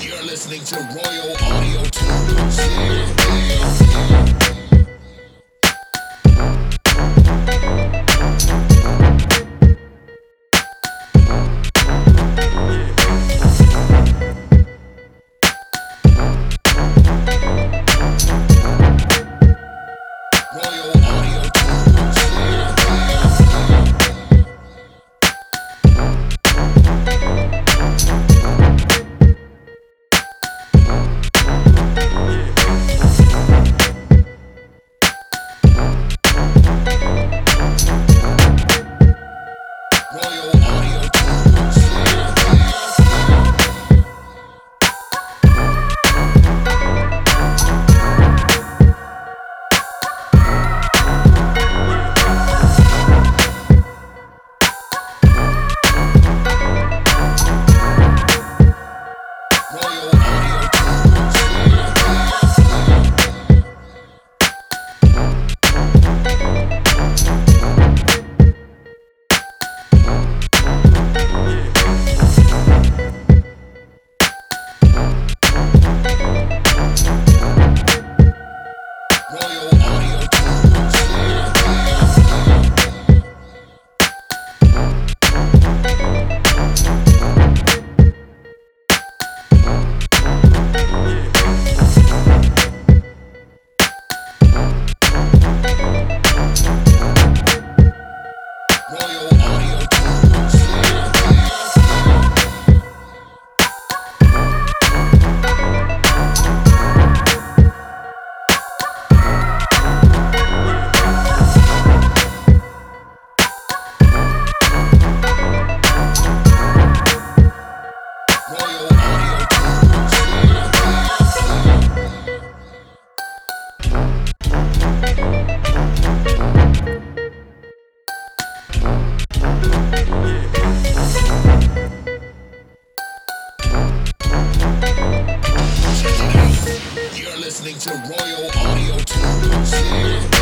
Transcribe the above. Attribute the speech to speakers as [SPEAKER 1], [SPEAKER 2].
[SPEAKER 1] You're listening to Royal Audio Tunes. Yeah. Listening to Royal Audio Tunes. Yeah,